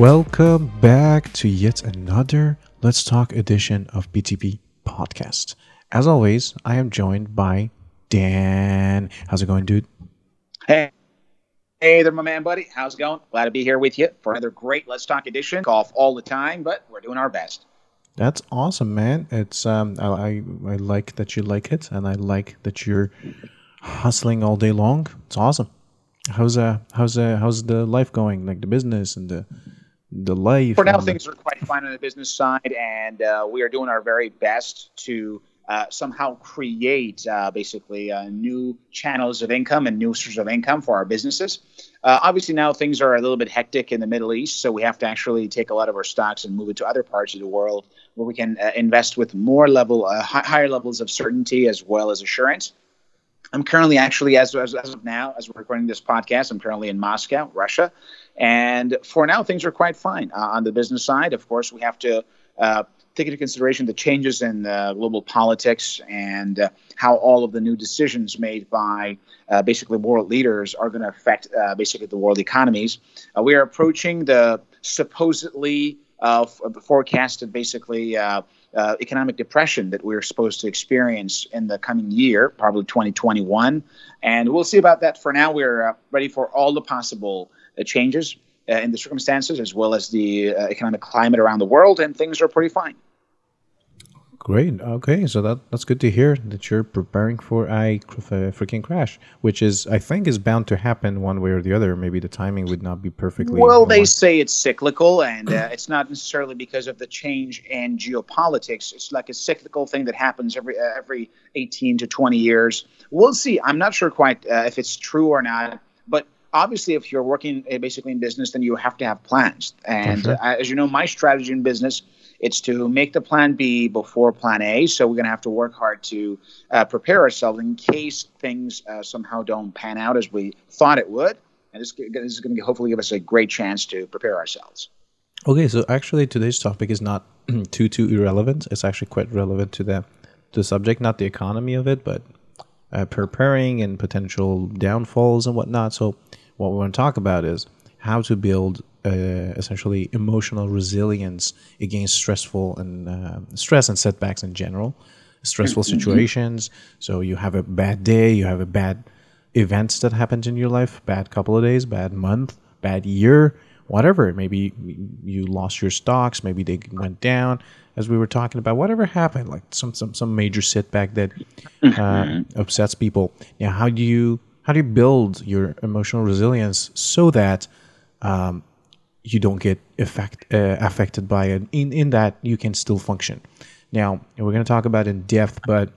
Welcome back to yet another Let's Talk edition of BTP Podcast. As always, I am joined by Dan. How's it going, dude? Hey. Hey there, my man, buddy. How's it going? Glad to be here with you for another great Let's Talk edition. Golf all the time, but we're doing our best. That's awesome, man. It's um, I, I I like that you like it, and I like that you're hustling all day long. It's awesome. How's uh how's uh how's the life going? Like the business and the the life. For now, the- things are quite fine on the business side, and uh, we are doing our very best to uh, somehow create uh, basically uh, new channels of income and new sources of income for our businesses. Uh, obviously, now things are a little bit hectic in the Middle East, so we have to actually take a lot of our stocks and move it to other parts of the world where we can uh, invest with more level, uh, hi- higher levels of certainty as well as assurance. I'm currently actually, as, as, as of now, as we're recording this podcast, I'm currently in Moscow, Russia. And for now, things are quite fine. Uh, on the business side, of course, we have to uh, take into consideration the changes in uh, global politics and uh, how all of the new decisions made by uh, basically world leaders are going to affect uh, basically the world economies. We are approaching the supposedly f- forecasted basically uh, economic depression that we're supposed to experience in the coming year, probably 2021. And we'll see about that. For now, we're uh, ready for all the possible changes uh, in the circumstances as well as the uh, economic climate around the world, and things are pretty fine. Great. Okay, so that that's good to hear that you're preparing for a, freaking crash, which is I think is bound to happen one way or the other. Maybe the timing would not be perfectly. Well, they say it's cyclical, and uh, it's not necessarily because of the change in geopolitics. It's like a cyclical thing that happens every uh, every 18 to 20 years. We'll see. I'm not sure quite uh, if it's true or not, but obviously, if you're working uh, basically in business, then you have to have plans. And sure. uh, as you know, my strategy in business. It's to make the plan B before plan A. So we're going to have to work hard to uh, prepare ourselves in case things uh, somehow don't pan out as we thought it would. And this, this is going to hopefully give us a great chance to prepare ourselves. Okay, so actually today's topic is not too too irrelevant. It's actually quite relevant to the the subject, not the economy of it, but uh, preparing and potential downfalls and whatnot. So what we want to talk about is how to build uh, essentially emotional resilience against stressful and uh, stress and setbacks in general, stressful situations. So you have a bad day, you have a bad events that happened in your life, bad couple of days, bad month, bad year, whatever. Maybe you lost your stocks, maybe they went down, as we were talking about. Whatever happened, like some some some major setback that uh, upsets people. Now, how do you how do you build your emotional resilience so that um, you don't get affect, uh, affected by it? In in that you can still function. Now, we're going to talk about in depth, but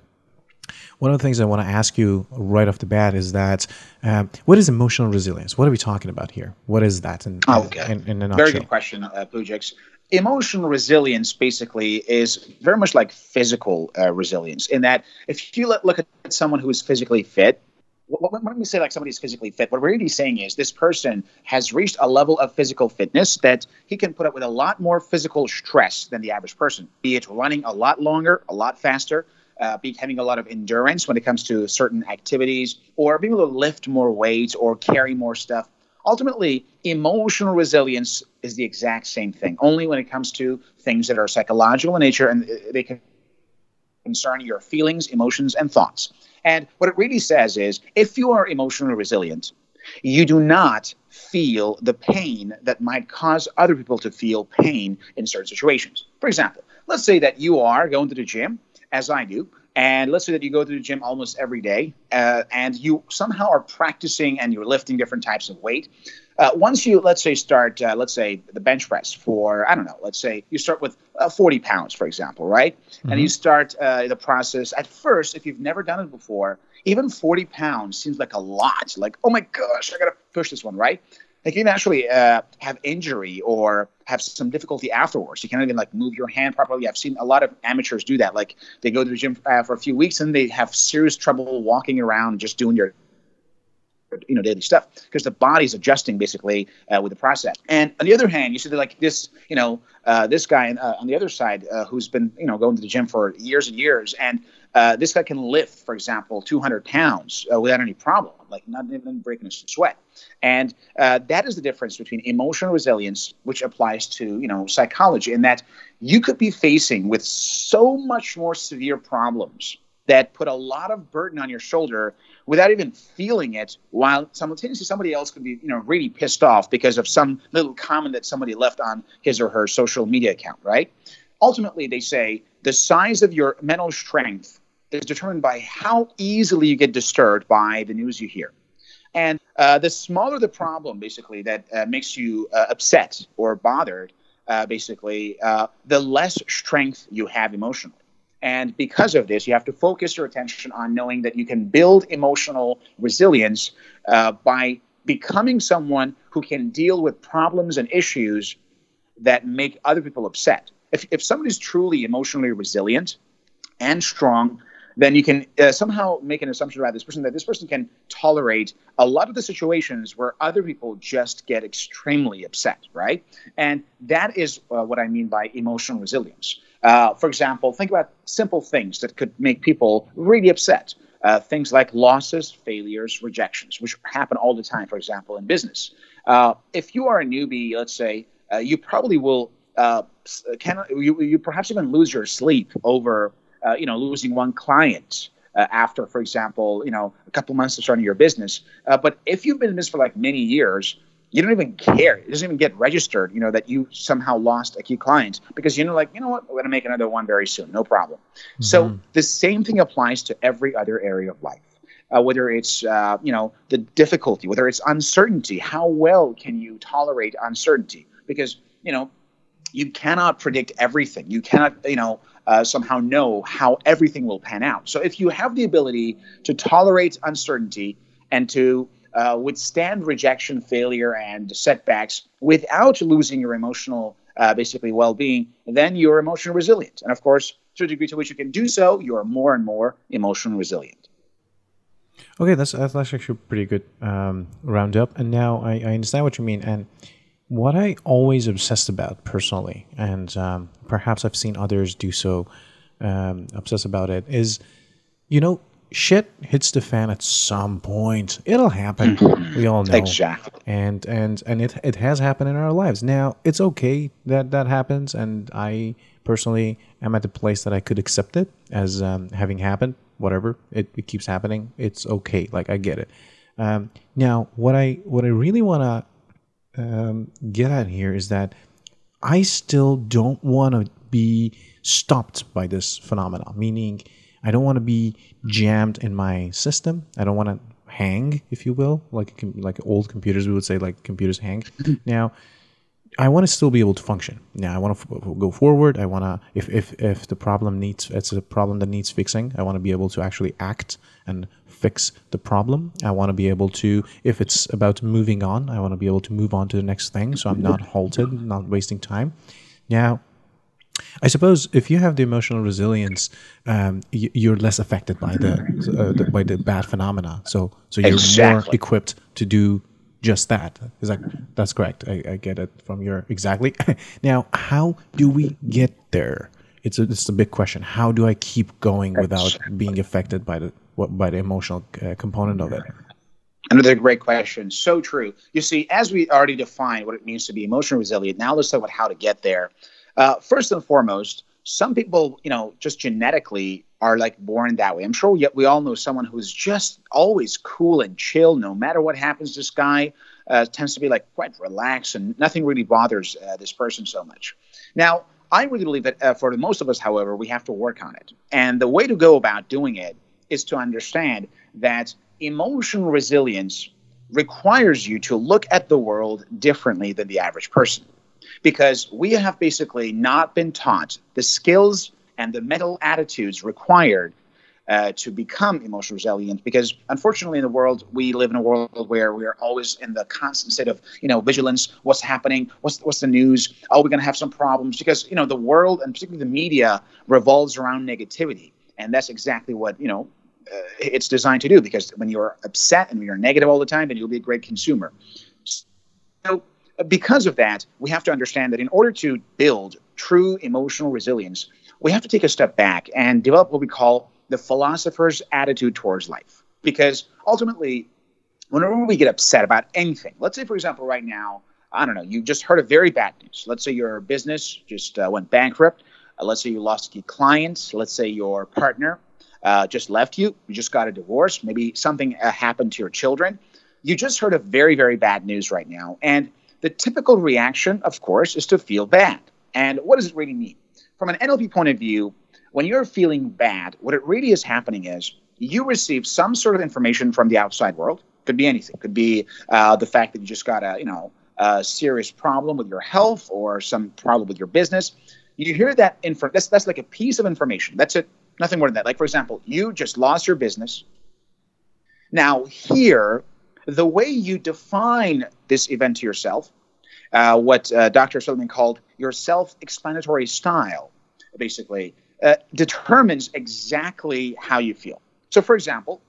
one of the things I want to ask you right off the bat is that um, what is emotional resilience? What are we talking about here? What is that in, Okay. in, in a nutshell? Very good question, uh, Pujix. Emotional resilience basically is very much like physical uh, resilience in that if you look look at someone who is physically fit, when we say like somebody is physically fit, what we're really saying is this person has reached a level of physical fitness that he can put up with a lot more physical stress than the average person, be it running a lot longer, a lot faster, uh, be having a lot of endurance when it comes to certain activities, or being able to lift more weight or carry more stuff. Ultimately, emotional resilience is the exact same thing, only when it comes to things that are psychological in nature and uh, they can concern your feelings, emotions, and thoughts. And what it really says is if you are emotionally resilient, you do not feel the pain that might cause other people to feel pain in certain situations. For example, let's say that you are going to the gym, as I do, and let's say that you go to the gym almost every day, uh, and you somehow are practicing and you're lifting different types of weight. Uh, once you, let's say, start, uh, let's say, the bench press for, I don't know, let's say you start with uh, 40 pounds, for example, right? And you start uh, the process. At first, if you've never done it before, even 40 pounds seems like a lot. Like, oh my gosh, I got to push this one, right? Like you can actually uh, have injury or have some difficulty afterwards. You can't even like move your hand properly. I've seen a lot of amateurs do that. Like they go to the gym uh, for a few weeks and they have serious trouble walking around, just doing your you know daily stuff because the body's adjusting basically uh, with the process. And on the other hand, you see that like this, you know, uh, this guy uh, on the other side uh, who's been you know going to the gym for years and years, and uh, this guy can lift, for example, 200 pounds uh, without any problem, like not even breaking a sweat. And that is the difference between emotional resilience, which applies to you know psychology, in that you could be facing with so much more severe problems that put a lot of burden on your shoulder without even feeling it while simultaneously somebody else could be you know really pissed off because of some little comment that somebody left on his or her social media account right? Ultimately they say the size of your mental strength is determined by how easily you get disturbed by the news you hear. And uh, the smaller the problem basically that uh, makes you uh, upset or bothered uh, basically uh, the less strength you have emotionally and because of this, you have to focus your attention on knowing that you can build emotional resilience uh, by becoming someone who can deal with problems and issues that make other people upset. If, if somebody's truly emotionally resilient and strong, then you can uh, somehow make an assumption about this person that this person can tolerate a lot of the situations where other people just get extremely upset, right? And that is uh, what I mean by emotional resilience. Uh, for example, think about simple things that could make people really upset. Uh, things like losses, failures, rejections, which happen all the time, for example, in business. Uh, if you are a newbie, let's say, uh, you probably will uh, can you, you perhaps even lose your sleep over uh, you know losing one client after, for example, you know a couple months of starting your business. but if you've been in this for like many years, you don't even care. It doesn't even get registered, you know, that you somehow lost a key client because you know, like, you know what, we're going to make another one very soon, no problem. Mm-hmm. So the same thing applies to every other area of life. Uh, whether it's uh, you know the difficulty, whether it's uncertainty, how well can you tolerate uncertainty? Because you know you cannot predict everything. You cannot you know uh, somehow know how everything will pan out. So if you have the ability to tolerate uncertainty and to uh, withstand rejection, failure, and setbacks without losing your emotional, uh, basically, well being, then you're emotionally resilient. And of course, to a degree to which you can do so, you are more and more emotionally resilient. Okay, that's that's actually a pretty good um, roundup. And now I, I understand what you mean. And what I always obsessed about personally, and um, perhaps I've seen others do so, um, obsess about it, is you know shit hits the fan at some point. It'll happen. Mm-hmm. We all know. Exactly. And and and it it has happened in our lives. Now it's okay that that happens, and I personally am at the place that I could accept it as um, having happened. Whatever it, it keeps happening, it's okay. Like I get it. Um, now, what I what I really want to um, get at here is that I still don't want to be stopped by this phenomenon. Meaning I don't want to be jammed in my system. I don't want to hang, if you will, like like old computers we would say like computers hang. Mm-hmm. now, I want to still be able to function. Now, I want to f- go forward. I want to if if if the problem needs it's a problem that needs fixing, I want to be able to actually act and fix the problem. I want to be able to if it's about moving on, I want to be able to move on to the next thing so I'm not halted, not wasting time. Now, I suppose if you have the emotional resilience, um, you're less affected by the, uh, the, by the bad phenomena. So so you're exactly. more equipped to do just that. Is that that's correct? I, I get it from your exactly. now, how do we get there? It's a, it's a big question. How do I keep going without being affected by the by the emotional uh, component of it? Another great question. So true. You see, as we already defined what it means to be emotionally resilient, now let's talk about how to get there. Uh, first and foremost, some people, you know, just genetically are like born that way. I'm sure we, we all know someone who's just always cool and chill, no matter what happens. This guy uh, tends to be like quite relaxed, and nothing really bothers uh, this person so much. Now, I really believe that uh, for most of us, however, we have to work on it. And the way to go about doing it is to understand that emotional resilience requires you to look at the world differently than the average person because we have basically not been taught the skills and the mental attitudes required uh, to become emotional resilient because unfortunately in the world we live in a world where we are always in the constant state of you know vigilance what's happening what's what's the news oh we're going to have some problems because you know the world and particularly the media revolves around negativity. And that's exactly what you know uh, it's designed to do because when you're upset and you're negative all the time then you'll be a great consumer. So because of that, we have to understand that in order to build true emotional resilience, we have to take a step back and develop what we call the philosopher's attitude towards life. Because ultimately, whenever we get upset about anything, let's say, for example, right now, I don't know, you just heard a very bad news. Let's say your business just uh, went bankrupt. Uh, let's say you lost a key. Let's say your partner uh, just left you. You just got a divorce. Maybe something uh, happened to your children. You just heard of very, very bad news right now. And the typical reaction, of course, is to feel bad. And what does it really mean? From an NLP point of view, when you're feeling bad, what it really is happening is you receive some sort of information from the outside world. Could be anything. Could be uh, the fact that you just got a, you know, a serious problem with your health or some problem with your business. You hear that info. That's that's like a piece of information. That's it. Nothing more than that. Like for example, you just lost your business. Now here, the way you define this event to yourself, uh, what uh, Dr. Seligman called your self-explanatory style, basically uh, determines exactly how you feel. So, for example,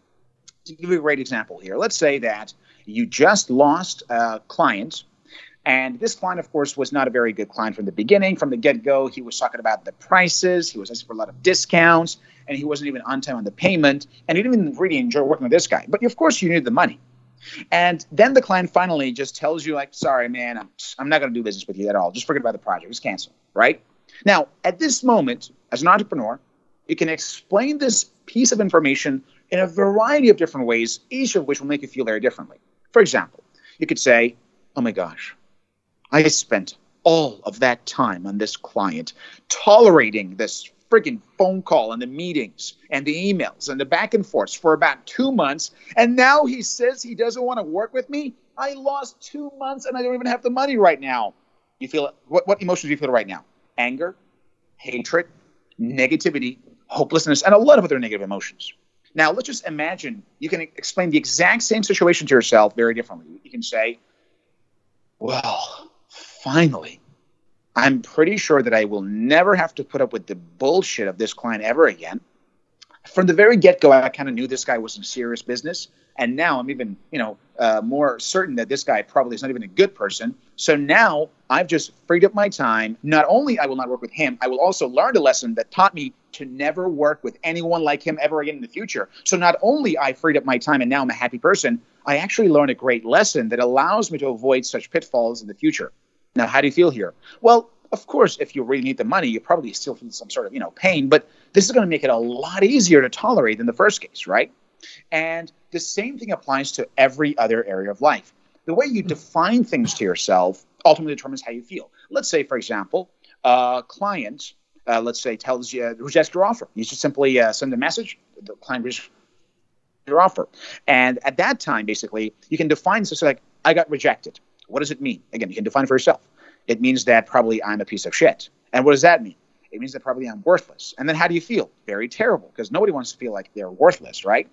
to give you a great example here, let's say that you just lost a client. And this client, of course, was not a very good client from the beginning. From the get go, he was talking about the prices, he was asking for a lot of discounts, and he wasn't even on time on the payment. And he didn't even really enjoy working with this guy. But of course, you need the money. And then the client finally just tells you, like, sorry, man, I'm, I'm not going to do business with you at all. Just forget about the project. Just cancel, right? Now, at this moment, as an entrepreneur, you can explain this piece of information in a variety of different ways, each of which will make you feel very differently. For example, you could say, Oh my gosh, I spent all of that time on this client tolerating this friggin' phone call and the meetings and the emails and the back and forths for about two months. And now he says he doesn't want to work with me. I lost two months and I don't even have the money right now. You feel what, what emotions do you feel right now? Anger, hatred, negativity, hopelessness, and a lot of other negative emotions. Now, let's just imagine you can explain the exact same situation to yourself very differently. You can say, Well, finally, I'm pretty sure that I will never have to put up with the bullshit of this client ever again. From the very get go, I kind of knew this guy was in serious business. And now I'm even, you know, uh, more certain that this guy probably is not even a good person. So now I've just freed up my time. Not only I will not work with him, I will also learn a lesson that taught me to never work with anyone like him ever again in the future. So not only I freed up my time and now I'm a happy person, I actually learned a great lesson that allows me to avoid such pitfalls in the future. Now, how do you feel here? Well, of course, if you really need the money, you probably still feel some sort of, you know, pain, but this is going to make it a lot easier to tolerate than the first case, right? And the same thing applies to every other area of life. The way you hmm. define things to yourself ultimately determines how you feel. Let's say, for example, a client, uh, let's say, tells you rejects your offer. You just simply uh, send a message. The client rejects your offer, and at that time, basically, you can define this like, "I got rejected." What does it mean? Again, you can define for yourself. It means that probably I'm a piece of shit. And what does that mean? It means that probably I'm worthless. And then how do you feel? Very terrible, because nobody wants to feel like they're worthless, right?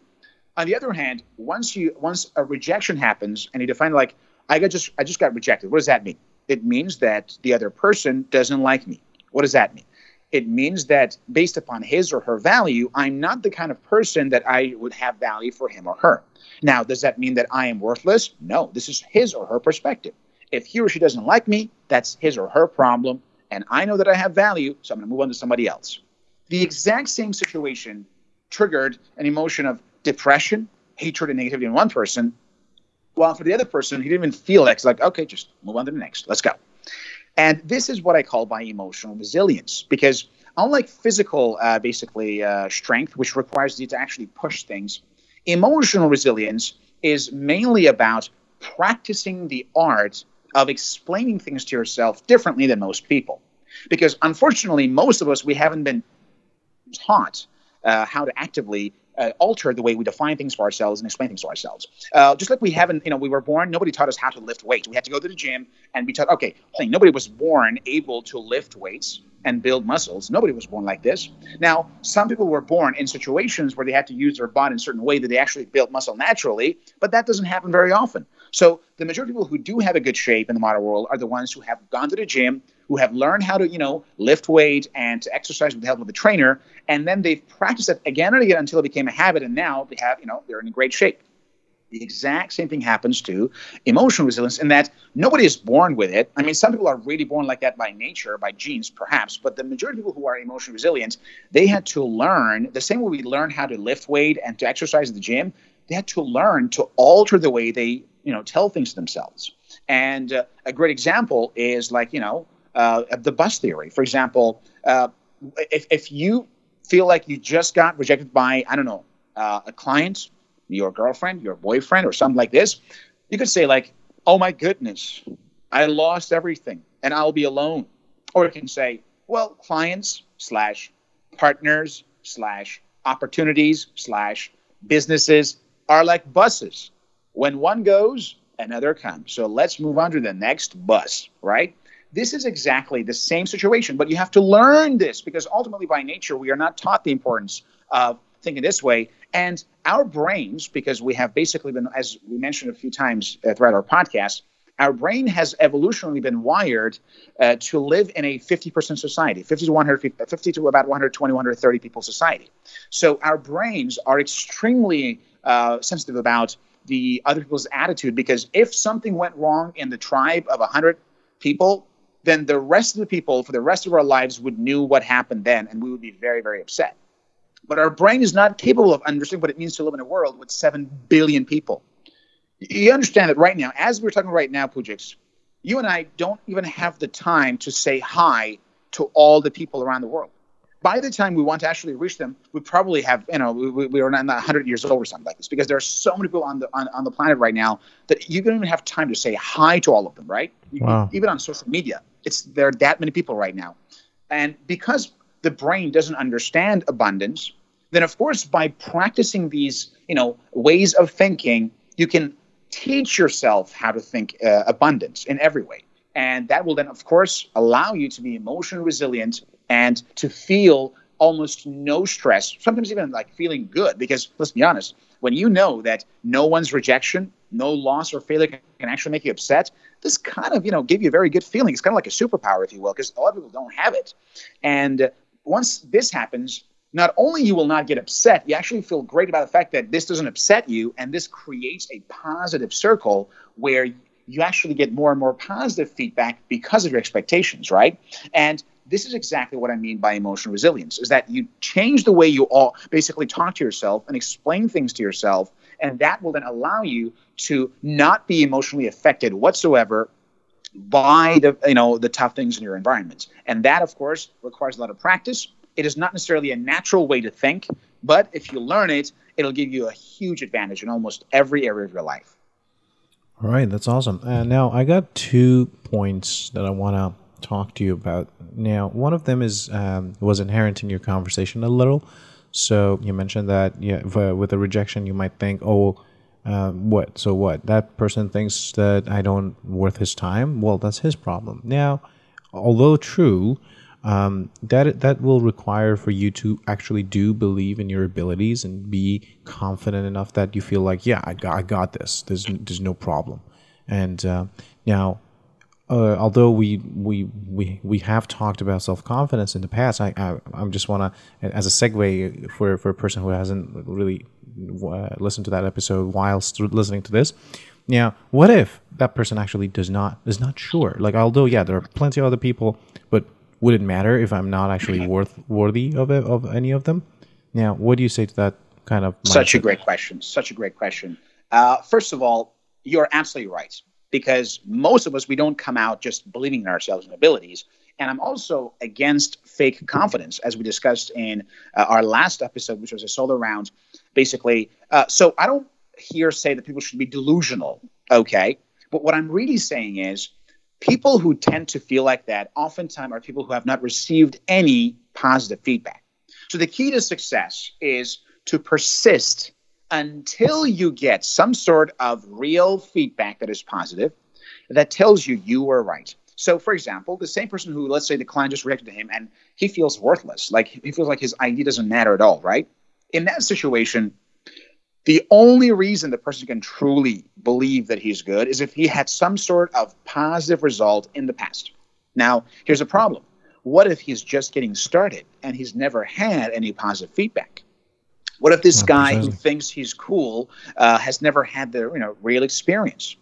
On the other hand, once you once a rejection happens and you define like I got just I just got rejected. What does that mean? It means that the other person doesn't like me. What does that mean? It means that based upon his or her value, I'm not the kind of person that I would have value for him or her. Now, does that mean that I am worthless? No, this is his or her perspective. If he or she doesn't like me, that's his or her problem. And I know that I have value, so I'm going to move on to somebody else. The exact same situation triggered an emotion of depression, hatred, and negativity in one person, while for the other person, he didn't even feel it. It's like, okay, just move on to the next. Let's go. And this is what I call by emotional resilience, because unlike physical, uh, basically, uh, strength, which requires you to actually push things, emotional resilience is mainly about practicing the art of explaining things to yourself differently than most people. Because unfortunately, most of us, we haven't been taught uh, how to actively uh, alter the way we define things for ourselves and explain things to ourselves. Uh, just like we haven't, you know, we were born, nobody taught us how to lift weights. We had to go to the gym and be taught, okay, nobody was born able to lift weights and build muscles. Nobody was born like this. Now, some people were born in situations where they had to use their body in a certain way that they actually built muscle naturally, but that doesn't happen very often. So the majority of people who do have a good shape in the modern world are the ones who have gone to the gym, who have learned how to, you know, lift weight and to exercise with the help of a trainer, and then they've practiced it again and again until it became a habit, and now they have, you know, they're in great shape. The exact same thing happens to emotional resilience in that nobody is born with it. I mean, some people are really born like that by nature, by genes, perhaps, but the majority of people who are emotionally resilient, they had to learn the same way we learn how to lift weight and to exercise in the gym. They had to learn to alter the way they, you know, tell things to themselves. And uh, a great example is like, you know, uh, the bus theory. For example, uh, if, if you feel like you just got rejected by, I don't know, uh, a client your girlfriend, your boyfriend, or something like this, you could say like, "Oh my goodness, I lost everything, and I'll be alone." Or you can say, "Well, clients slash partners slash opportunities slash businesses are like buses. When one goes, another comes. So let's move on to the next bus, right?" This is exactly the same situation, but you have to learn this because ultimately, by nature, we are not taught the importance of thinking this way. And our brains, because we have basically been, as we mentioned a few times uh, throughout our podcast, our brain has evolutionarily been wired uh, to live in a 50% society, 50 to 100, 50 to about 120, 130 people society. So our brains are extremely uh, sensitive about the other people's attitude because if something went wrong in the tribe of 100 people, then the rest of the people for the rest of our lives would knew what happened then, and we would be very, very upset. But our brain is not capable of understanding what it means to live in a world with 7 billion people. You understand that right now, as we're talking right now, Pujix, you and I don't even have the time to say hi to all the people around the world. By the time we want to actually reach them, we probably have, you know, we, we are not 100 years old or something like this because there are so many people on the on, on the planet right now that you don't even have time to say hi to all of them, right? Wow. Even on social media, it's there are that many people right now, and because the brain doesn't understand abundance, then of course by practicing these, you know, ways of thinking, you can teach yourself how to think uh, abundance in every way. And that will then, of course, allow you to be emotionally resilient and to feel almost no stress, sometimes even like feeling good. Because let's be honest, when you know that no one's rejection, no loss or failure can actually make you upset, this kind of, you know, give you a very good feeling. It's kind of like a superpower, if you will, because a lot of people don't have it. And once this happens, not only you will not get upset, you actually feel great about the fact that this doesn't upset you, and this creates a positive circle where you actually get more and more positive feedback because of your expectations, right? And this is exactly what I mean by emotional resilience is that you change the way you all basically talk to yourself and explain things to yourself and that will then allow you to not be emotionally affected whatsoever by the you know the tough things in your environment. And that of course requires a lot of practice it is not necessarily a natural way to think, but if you learn it, it'll give you a huge advantage in almost every area of your life. All right, that's awesome. And now I got two points that I want to talk to you about. Now, one of them is um, was inherent in your conversation a little. So you mentioned that yeah, with a rejection, you might think, oh, uh, what? So what? That person thinks that I don't worth his time. Well, that's his problem. Now, although true, um, that that will require for you to actually do believe in your abilities and be confident enough that you feel like, yeah, I got, I got this. There's there's no problem. And uh, now, uh, although we we we we have talked about self confidence in the past, I I I'm just wanna as a segue for for a person who hasn't really uh, listened to that episode whilst listening to this. Now, what if that person actually does not is not sure? Like, although yeah, there are plenty of other people, but would it matter if I'm not actually worth worthy of it, of any of them? Now, what do you say to that kind of? Mindset? Such a great question. Such a great question. Uh, first of all, you're absolutely right because most of us we don't come out just believing in ourselves and abilities. And I'm also against fake confidence, as we discussed in uh, our last episode, which was a solo round. Basically, uh, so I don't here say that people should be delusional. Okay, but what I'm really saying is people who tend to feel like that oftentimes are people who have not received any positive feedback. So the key to success is to persist until you get some sort of real feedback that is positive that tells you you were right. So, for example, the same person who, let's say, the client just reacted to him and he feels worthless, like he feels like his idea doesn't matter at all, right? In that situation, the only reason the person can truly believe that he's good is if he had some sort of positive result in the past. Now, here's a problem. What if he's just getting started and he's never had any positive feedback? What if this Oh, guy who thinks he's cool uh, has never had the you know real experience?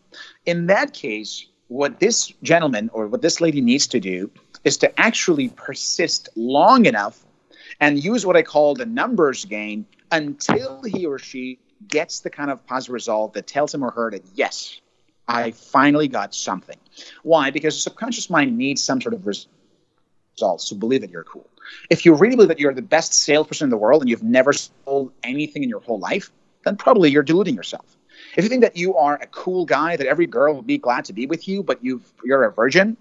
In that case, what this gentleman or what this lady needs to do is to actually persist long enough and use what I call the numbers game until he or she gets the kind of positive result that tells him or her that yes, I finally got something. Why? Because the subconscious mind needs some sort of res- results to believe that you're cool. If you really believe that you're the best salesperson in the world and you've never sold anything in your whole life, then probably you're deluding yourself. If you think that you are a cool guy, that every girl will be glad to be with you, but you've, you're a virgin,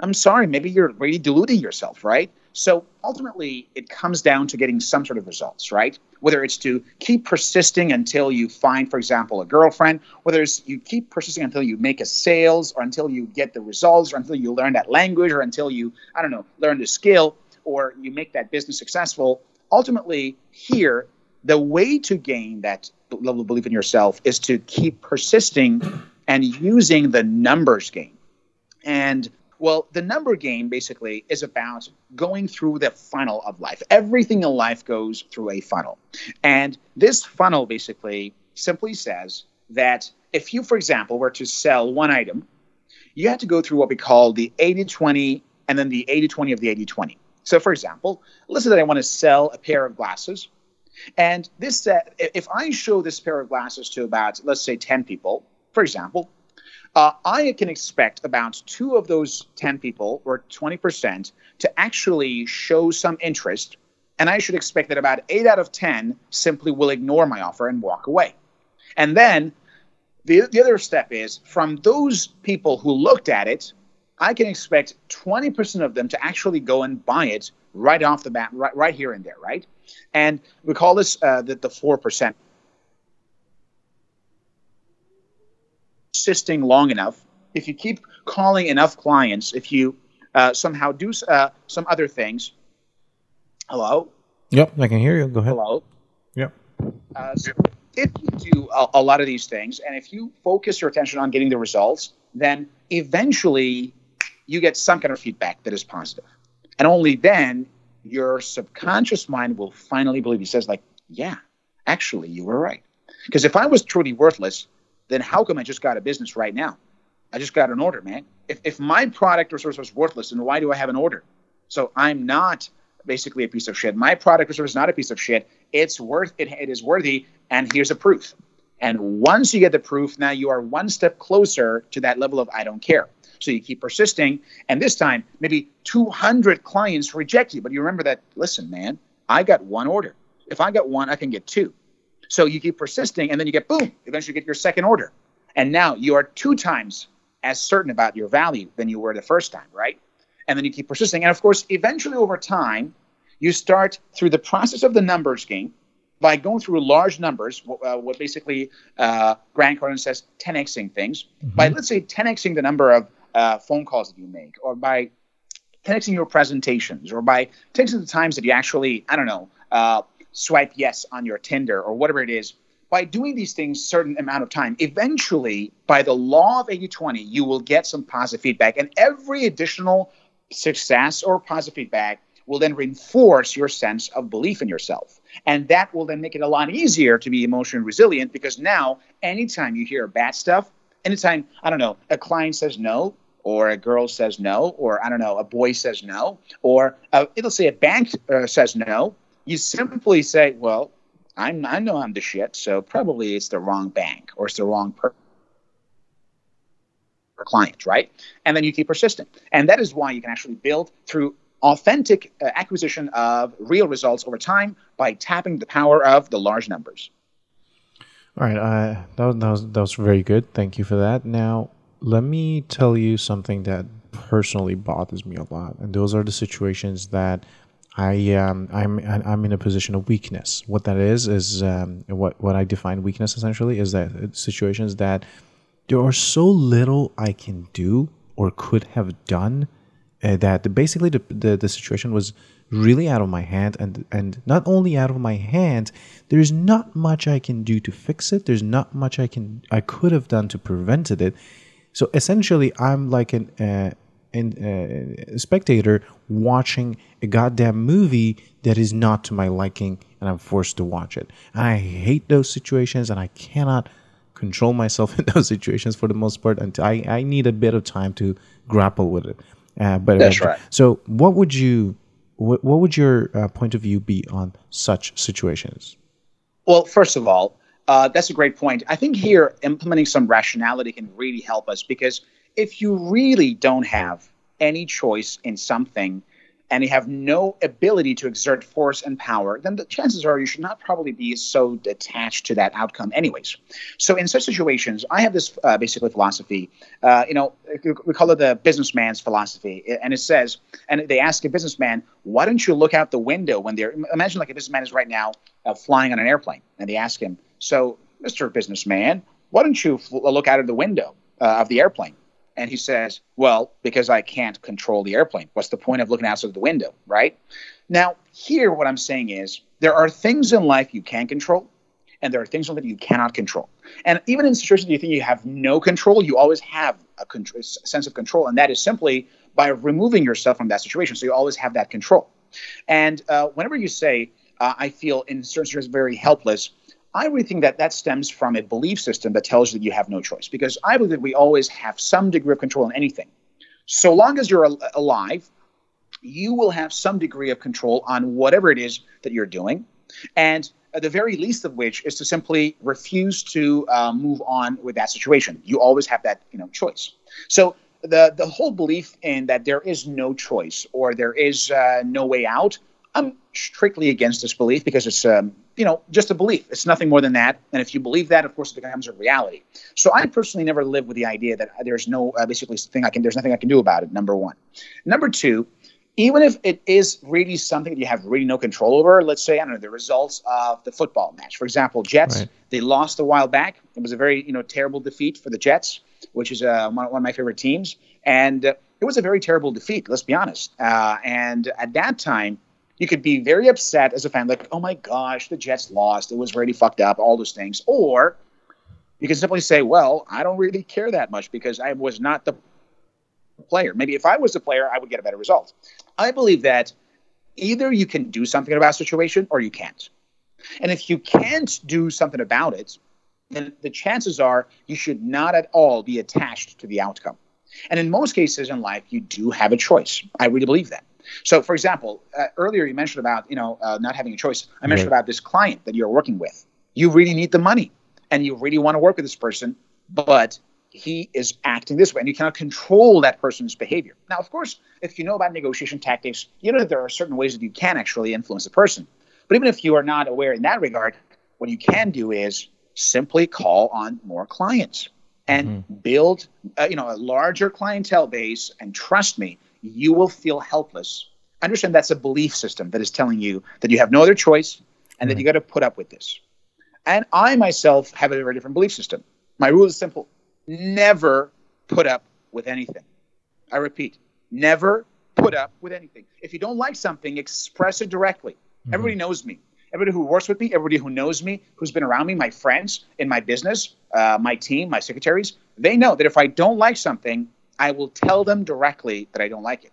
I'm sorry, maybe you're really deluding yourself, right? So ultimately, it comes down to getting some sort of results, right? Whether it's to keep persisting until you find, for example, a girlfriend, whether it's you keep persisting until you make a sales, or until you get the results, or until you learn that language, or until you, I don't know, learn the skill, or you make that business successful. Ultimately, here, the way to gain that level of belief in yourself is to keep persisting and using the numbers game. And well, the number game basically is about going through the funnel of life. Everything in life goes through a funnel. And this funnel basically simply says that if you, for example, were to sell one item, you have to go through what we call the 80 20 and then the 80 20 of the 80 20. So, for example, let's say that I want to sell a pair of glasses. And this, uh, if I show this pair of glasses to about, let's say, 10 people, for example, uh, I can expect about two of those 10 people, or 20%, to actually show some interest. And I should expect that about eight out of 10 simply will ignore my offer and walk away. And then the, the other step is from those people who looked at it, I can expect 20% of them to actually go and buy it right off the bat, right, right here and there, right? And we call this uh, the, the 4% persisting long enough, if you keep calling enough clients, if you uh, somehow do uh, some other things, hello, Yep, I can hear you. Go ahead. hello. Yep. Uh, so if you do a, a lot of these things, and if you focus your attention on getting the results, then eventually you get some kind of feedback that is positive, and only then your subconscious mind will finally believe. He says, like, yeah, actually, you were right. Because if I was truly worthless, then how come I just got a business right now? I just got an order, man. If, if my product or service was worthless, then why do I have an order? So I'm not basically a piece of shit. My product or service is not a piece of shit. It's worth it. It is worthy, and here's a proof. And once you get the proof, now you are one step closer to that level of I don't care. So you keep persisting, and this time maybe 200 clients reject you, but you remember that. Listen, man, I got one order. If I got one, I can get two. So you keep persisting, and then you get boom. Eventually, you get your second order, and now you are two times as certain about your value than you were the first time, right? And then you keep persisting, and of course, eventually over time, you start through the process of the numbers game by going through large numbers. Uh, what basically uh, Grant Cardone says, 10xing things by let's say 10xing the number of uh, phone calls that you make, or by 10xing your presentations, or by 10xing the times that you actually, I don't know, uh, swipe yes on your Tinder or whatever it is, by doing these things certain amount of time, eventually, by the law of 80-20, you will get some positive feedback. And every additional success or positive feedback will then reinforce your sense of belief in yourself. And that will then make it a lot easier to be emotionally resilient because now, anytime you hear bad stuff, anytime, I don't know, a client says no, or a girl says no, or I don't know, a boy says no, or uh, it'll say a bank uh, says no, you simply say, well, I'm, I know I'm the shit, so probably it's the wrong bank or it's the wrong per- client, right? And then you keep persisting. And that is why you can actually build through authentic uh, acquisition of real results over time by tapping the power of the large numbers. All right, uh, that, was, that was that was very good. Thank you for that. Now, let me tell you something that personally bothers me a lot, and those are the situations that I um, I'm I'm in a position of weakness. What that is is um, what what I define weakness essentially is that situations that there are so little I can do or could have done uh, that basically the, the the situation was really out of my hand and and not only out of my hand there's not much I can do to fix it there's not much I can I could have done to prevent it so essentially I'm like an uh, uh, spectator watching a goddamn movie that is not to my liking and I'm forced to watch it. I hate those situations and I cannot control myself in those situations for the most part until I, I need a bit of time to grapple with it. Uh, but that's uh, right. So, what would you, what, what would your uh, point of view be on such situations? Well, first of all, uh, that's a great point. I think here implementing some rationality can really help us because if you really don't have any choice in something and you have no ability to exert force and power, then the chances are you should not probably be so attached to that outcome, anyways. So, in such situations, I have this uh, basically philosophy. Uh, you know, we call it the businessman's philosophy, and it says, and they ask a businessman, "Why don't you look out the window when they're?" Imagine like a businessman is right now uh, flying on an airplane, and they ask him, "So, Mr. Businessman, why don't you look out of the window uh, of the airplane?" And he says, Well, because I can't control the airplane. What's the point of looking outside the window, right? Now, here, what I'm saying is there are things in life you can control, and there are things in life you cannot control. And even in situations you think you have no control, you always have a, a sense of control, and that is simply by removing yourself from that situation. So you always have that control. And uh, whenever you say, uh, I feel in certain situations very helpless, I really think that that stems from a belief system that tells you that you have no choice. Because I believe that we always have some degree of control in anything. So long as you're al- alive, you will have some degree of control on whatever it is that you're doing. And the very least of which is to simply refuse to uh, move on with that situation. You always have that you know choice. So the the whole belief in that there is no choice or there is uh, no way out I'm strictly against this belief because it's, um, you know, just a belief. It's nothing more than that. And if you believe that, of course, it becomes a reality. So I personally never live with the idea that there's no uh, basically thing I can. There's nothing I can do about it. Number one. Number two. Even if it is really something that you have really no control over, let's say I don't know the results of the football match. For example, Jets right. they lost a while back. It was a very you know terrible defeat for the Jets, which is uh, one, one of my favorite teams, and uh, it was a very terrible defeat. Let's be honest. Uh, and at that time, you could be very upset as a fan, like, oh my gosh, the Jets lost. It was really fucked up, all those things. Or you can simply say, well, I don't really care that much because I was not the player. Maybe if I was the player, I would get a better result. I believe that either you can do something about a situation or you can't. And if you can't do something about it, then the chances are you should not at all be attached to the outcome. And in most cases in life, you do have a choice. I really believe that. So, for example, uh, earlier you mentioned about you know uh, not having a choice. I mentioned right. about this client that you're working with. You really need the money, and you really want to work with this person, but he is acting this way, and you cannot control that person's behavior. Now, of course, if you know about negotiation tactics, you know that there are certain ways that you can actually influence a person. But even if you are not aware in that regard, what you can do is simply call on more clients and mm-hmm. build, uh, you know, a larger clientele base. And trust me, you will feel helpless. Understand that's a belief system that is telling you that you have no other choice and that you got to put up with this. And I myself have a very different belief system. My rule is simple never put up with anything. I repeat, never put up with anything. If you don't like something, express it directly. Mm-hmm. Everybody knows me. Everybody who works with me, everybody who knows me, who's been around me, my friends in my business, uh, my team, my secretaries, they know that if I don't like something, I will tell them directly that I don't like it.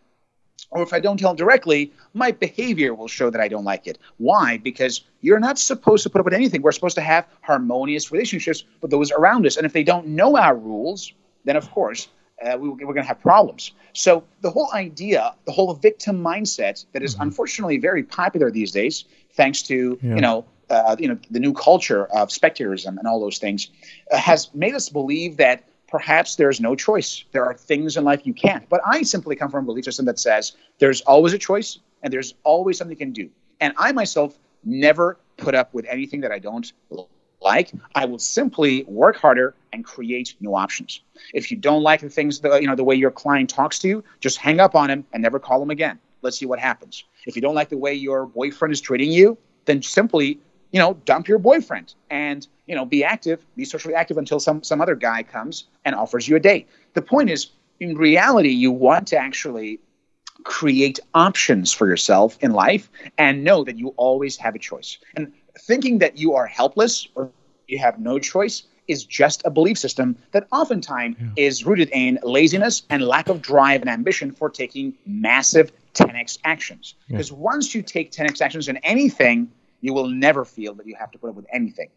Or if I don't tell them directly, my behavior will show that I don't like it. Why? Because you're not supposed to put up with anything. We're supposed to have harmonious relationships with those around us. And if they don't know our rules, then of course uh, we, are going to have problems. So the whole idea, the whole victim mindset that is mm-hmm. unfortunately very popular these days, thanks to yeah. you know uh, you know the new culture of specularism and all those things, uh, has made us believe that perhaps there's no choice. There are things in life you can't. But I simply come from a belief system that says there's always a choice and there's always something you can do. And I myself never put up with anything that I don't like. I will simply work harder and create new options. If you don't like the things, the, you know, the way your client talks to you, just hang up on him and never call him again. Let's see what happens. If you don't like the way your boyfriend is treating you, then simply, you know, dump your boyfriend and you know, be active, be socially active until some some other guy comes and offers you a date. The point is, in reality, you want to actually create options for yourself in life and know that you always have a choice. And thinking that you are helpless or you have no choice is just a belief system that oftentimes yeah. is rooted in laziness and lack of drive and ambition for taking massive 10x actions. Because yeah. once you take 10x actions in anything, you will never feel that you have to put up with anything.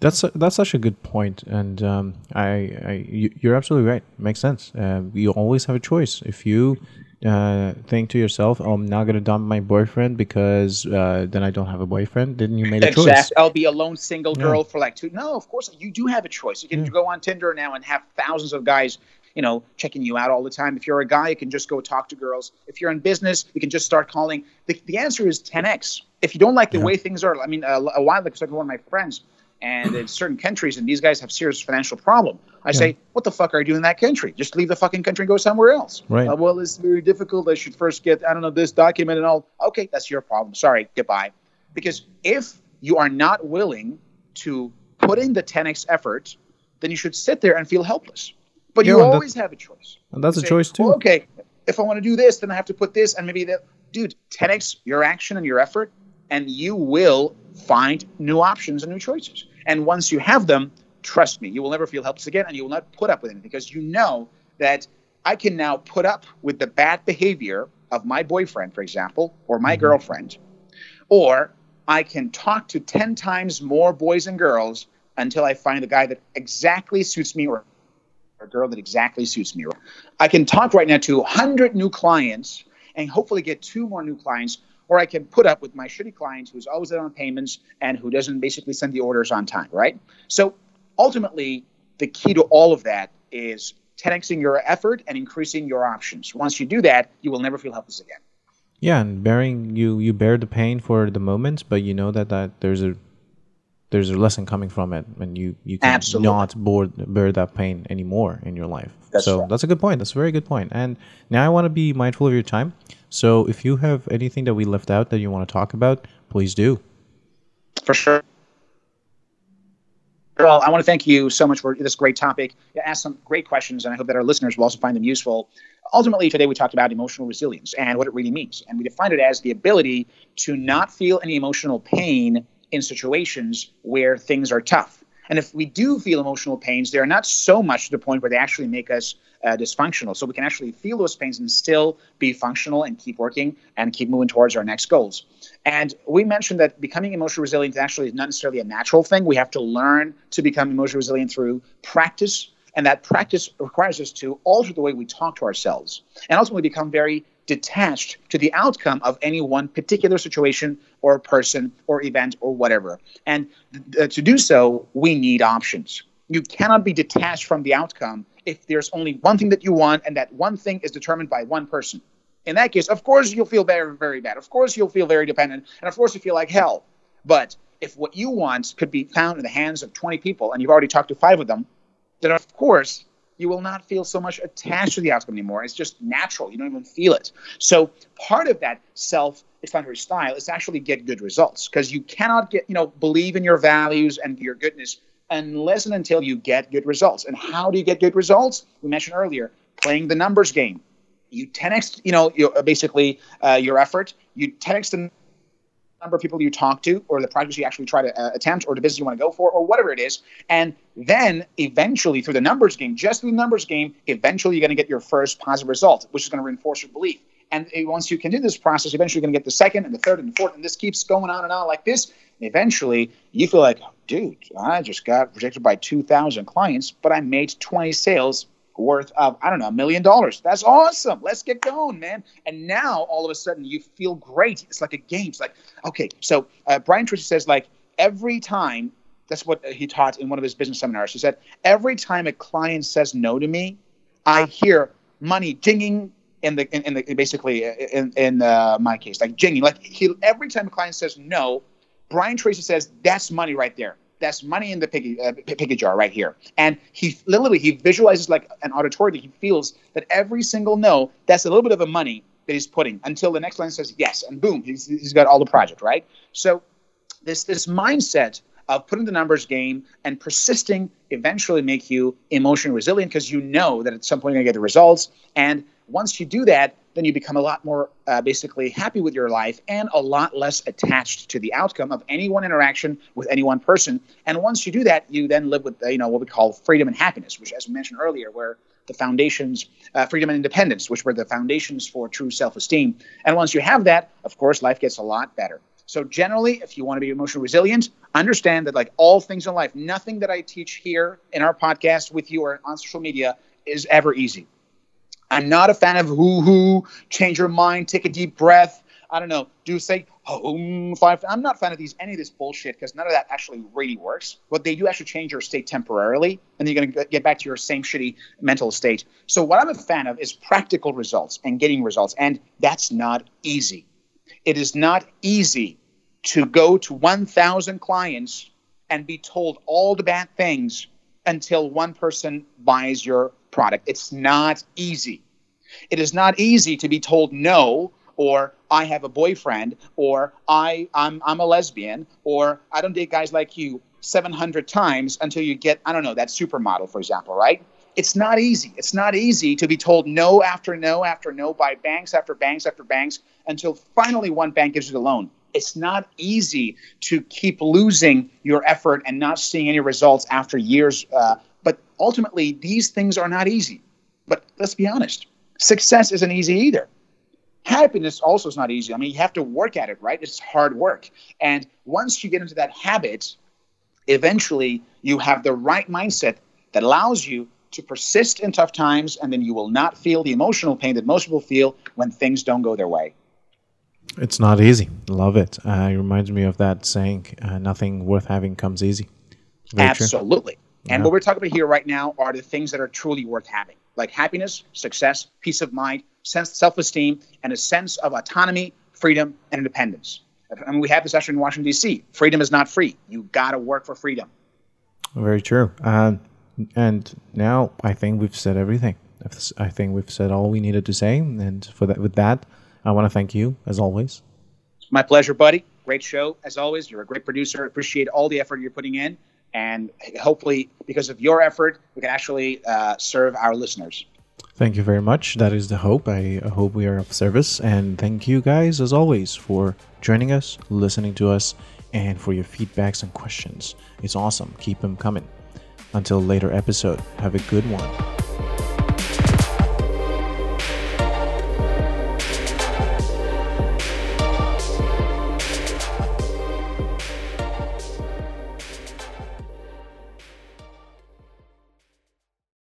That's a, that's such a good point, and um, I, I you, are absolutely right. Makes sense. Uh, you always have a choice. If you uh, think to yourself, oh, "I'm not gonna dump my boyfriend because uh, then I don't have a boyfriend," then you made a exactly. choice. I'll be a lone single girl yeah. for like two. No, of course you do have a choice. You can yeah. go on Tinder now and have thousands of guys you know, checking you out all the time. If you're a guy, you can just go talk to girls. If you're in business, you can just start calling. The, the answer is 10x. If you don't like the yeah. way things are, I mean, a, a while ago, I was talking to one of my friends, and in certain countries, and these guys have serious financial problem. I yeah. say, what the fuck are you doing in that country? Just leave the fucking country and go somewhere else. Right. Uh, well, it's very difficult. I should first get, I don't know, this document and all. Okay, that's your problem. Sorry, goodbye. Because if you are not willing to put in the 10x effort, then you should sit there and feel helpless. But yeah, you always have a choice. And that's a choice too. Well, okay, if I want to do this, then I have to put this and maybe that. Dude, 10x your action and your effort, and you will find new options and new choices. And once you have them, trust me, you will never feel helpless again, and you will not put up with anything because you know that I can now put up with the bad behavior of my boyfriend, for example, or my mm-hmm. girlfriend, or I can talk to 10 times more boys and girls until I find the guy that exactly suits me or a girl that exactly suits me. I can talk right now to 100 new clients and hopefully get two more new clients, or I can put up with my shitty client who's always late on payments and who doesn't basically send the orders on time, right? So ultimately, the key to all of that is 10xing your effort and increasing your options. Once you do that, you will never feel helpless again. Yeah, and bearing you you bear the pain for the moment, but you know that that there's a there's a lesson coming from it and you you can Absolutely. not board, bear that pain anymore in your life that's so right. that's a good point that's a very good point. point and now i want to be mindful of your time so if you have anything that we left out that you want to talk about please do for sure well, I want to thank you so much for this great topic. You asked some great questions, and I hope that our listeners will also find them useful. Ultimately, today we talked about emotional resilience and what it really means. And we defined it as the ability to not feel any emotional pain in situations where things are tough. And if we do feel emotional pains, they are not so much to the point where they actually make us uh, dysfunctional. So we can actually feel those pains and still be functional and keep working and keep moving towards our next goals. And we mentioned that becoming emotionally resilient actually is not necessarily a natural thing. We have to learn to become emotionally resilient through practice. And that practice requires us to alter the way we talk to ourselves and ultimately become very detached to the outcome of any one particular situation or person or event or whatever. And th- to do so, we need options. You cannot be detached from the outcome if there's only one thing that you want and that one thing is determined by one person. In that case, of course, you'll feel very, very bad. Of course, you'll feel very dependent. And of course, you feel like hell. But if what you want could be found in the hands of 20 people and you've already talked to five of them, then of course you will not feel so much attached to the outcome anymore. It's just natural. You don't even feel it. So part of that self explanatory style is actually get good results because you cannot get, you know, believe in your values and your goodness unless and until you get good results. And how do you get good results? We mentioned earlier, playing the numbers game. You 10x, you know, basically uh, your effort. You 10x the number of people you talk to or the projects you actually try to uh, attempt or the business you want to go for or whatever it is. And then eventually through the numbers game just through the numbers game eventually you're going to get your first positive result which is going to reinforce your belief. And once you can do this process eventually you're going to get the second and the third and the fourth and this keeps going on and on like this. Eventually you feel like dude i just got rejected by 2000 clients but i made 20 sales worth of I don't know a million dollars. That's awesome. Let's get going, man. And now all of a sudden you feel great. It's like a game. It's like okay. So uh, Brian Tracy says like every time. That's what he taught in one of his business seminars. He said every time a client says no to me, I hear money jinging in the in, in the basically uh, in in uh, my case like jinging like he every time a client says no, Brian Tracy says that's money right there that's money in the piggy, uh, piggy jar right here. And he literally he visualizes like an auditorium. He feels that every single no, that's a little bit of a money that he's putting until the next line says yes, and boom, he's, he's got all the project right. So this this mindset of putting the numbers game and persisting eventually make you emotionally resilient because you know that at some point you're gonna get the results. And once you do that, then you become a lot more uh, basically happy with your life and a lot less attached to the outcome of any one interaction with any one person. And once you do that, you then live with you know what we call freedom and happiness, which, as we mentioned earlier, where the foundations, uh, freedom and independence, which were the foundations for true self-esteem. And once you have that, of course, life gets a lot better. So generally, if you want to be emotionally resilient, understand that like all things in life, nothing that I teach here in our podcast with you or on social media is ever easy. I'm not a fan of hoo hoo, change your mind, take a deep breath. I don't know, do say five. I'm not a fan of these any of this bullshit because none of that actually really works. What they do actually change your state temporarily, and then you're going to get back to your same shitty mental state. So what I'm a fan of is practical results and getting results, and that's not easy. It is not easy to go to 1,000 clients and be told all the bad things until one person buys your product. It's not easy. It is not easy to be told no or I have a boyfriend or I I'm I'm a lesbian or I don't date guys like you 700 times until you get I don't know that supermodel for example, right? It's not easy. It's not easy to be told no after no after no by banks after banks after banks until finally one bank gives you the loan. It's not easy to keep losing your effort and not seeing any results after years uh, ultimately, these things are not easy. But let's be honest, success isn't easy either. Happiness also is not easy. I mean, you have to work at it, right? It's hard work. And once you get into that habit, eventually you have the right mindset that allows you to persist in tough times, and then you will not feel the emotional pain that most people feel when things don't go their way. It's not easy. Love it. Uh, it reminds me of that saying, uh, nothing worth having comes easy. Very Absolutely. True. And yeah. what we're talking about here right now are the things that are truly worth having, like happiness, success, peace of mind, sense self-esteem, and a sense of autonomy, freedom, and independence. I mean, we have this actually in Washington D.C. Freedom is not free. You got to work for freedom. Very true. Uh, and now I think we've said everything. I think we've said all we needed to say. And for that, with that, I want to thank you as always. My pleasure, buddy. Great show as always. You're a great producer. Appreciate all the effort you're putting in and hopefully because of your effort we can actually uh, serve our listeners. Thank you very much. That is the hope. I hope we are of service. And thank you guys as always for joining us listening to us and for your feedbacks and questions. It's awesome. Keep them coming. Until later episode. Have a good one